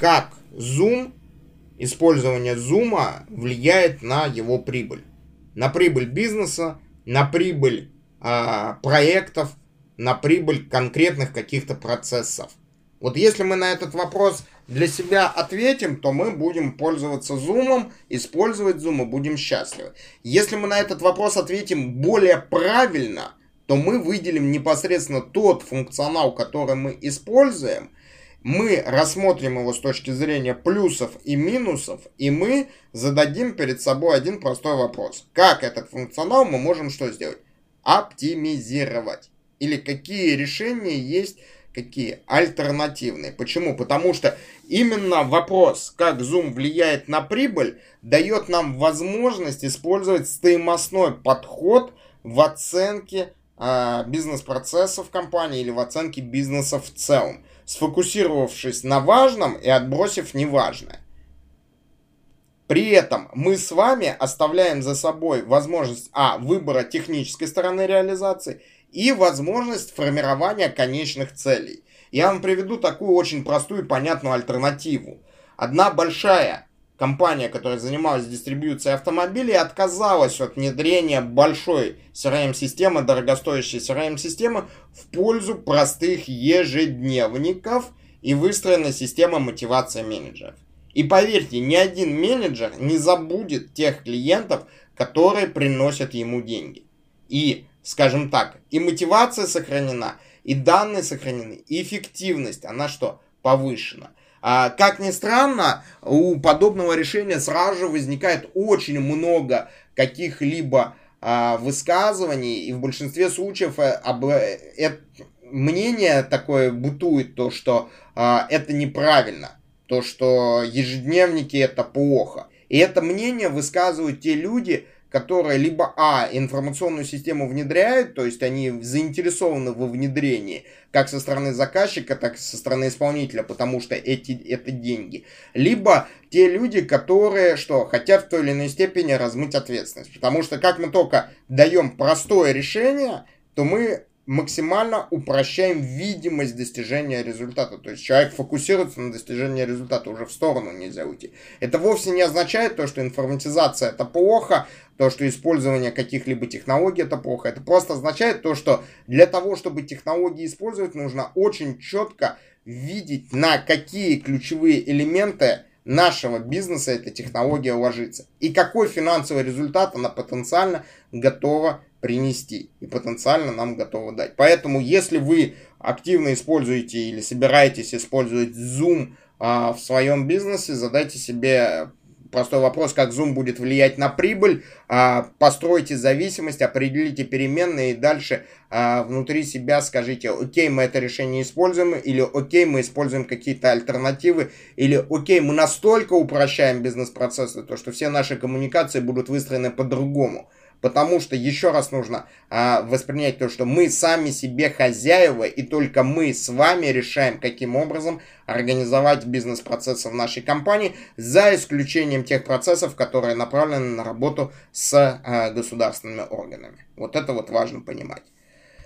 как Zoom, использование Zoom влияет на его прибыль. На прибыль бизнеса, на прибыль э, проектов, на прибыль конкретных каких-то процессов. Вот если мы на этот вопрос для себя ответим, то мы будем пользоваться Zoom, использовать Zoom и будем счастливы. Если мы на этот вопрос ответим более правильно, то мы выделим непосредственно тот функционал, который мы используем, мы рассмотрим его с точки зрения плюсов и минусов, и мы зададим перед собой один простой вопрос. Как этот функционал мы можем что сделать? Оптимизировать. Или какие решения есть какие? Альтернативные. Почему? Потому что именно вопрос, как Zoom влияет на прибыль, дает нам возможность использовать стоимостной подход в оценке бизнес-процессов компании или в оценке бизнеса в целом, сфокусировавшись на важном и отбросив неважное. При этом мы с вами оставляем за собой возможность а. выбора технической стороны реализации – и возможность формирования конечных целей. Я вам приведу такую очень простую и понятную альтернативу. Одна большая компания, которая занималась дистрибьюцией автомобилей, отказалась от внедрения большой CRM-системы, дорогостоящей CRM-системы в пользу простых ежедневников и выстроенной системы мотивации менеджеров. И поверьте, ни один менеджер не забудет тех клиентов, которые приносят ему деньги. И скажем так, и мотивация сохранена, и данные сохранены, и эффективность, она что, повышена. А, как ни странно, у подобного решения сразу же возникает очень много каких-либо а, высказываний, и в большинстве случаев э, об, э, мнение такое бутует, то, что а, это неправильно, то, что ежедневники это плохо. И это мнение высказывают те люди, которые либо А, информационную систему внедряют, то есть они заинтересованы во внедрении, как со стороны заказчика, так и со стороны исполнителя, потому что эти, это деньги. Либо те люди, которые, что, хотят в той или иной степени размыть ответственность. Потому что как мы только даем простое решение, то мы максимально упрощаем видимость достижения результата. То есть человек фокусируется на достижении результата, уже в сторону нельзя уйти. Это вовсе не означает то, что информатизация это плохо, то, что использование каких-либо технологий это плохо. Это просто означает то, что для того, чтобы технологии использовать, нужно очень четко видеть, на какие ключевые элементы нашего бизнеса эта технология ложится. И какой финансовый результат она потенциально готова принести и потенциально нам готова дать. Поэтому, если вы активно используете или собираетесь использовать Zoom а, в своем бизнесе, задайте себе простой вопрос, как Zoom будет влиять на прибыль, а, постройте зависимость, определите переменные и дальше а, внутри себя скажите, окей, мы это решение используем, или окей, мы используем какие-то альтернативы, или окей, мы настолько упрощаем бизнес-процессы, то что все наши коммуникации будут выстроены по-другому. Потому что еще раз нужно а, воспринять то, что мы сами себе хозяева, и только мы с вами решаем, каким образом организовать бизнес-процессы в нашей компании, за исключением тех процессов, которые направлены на работу с а, государственными органами. Вот это вот важно понимать.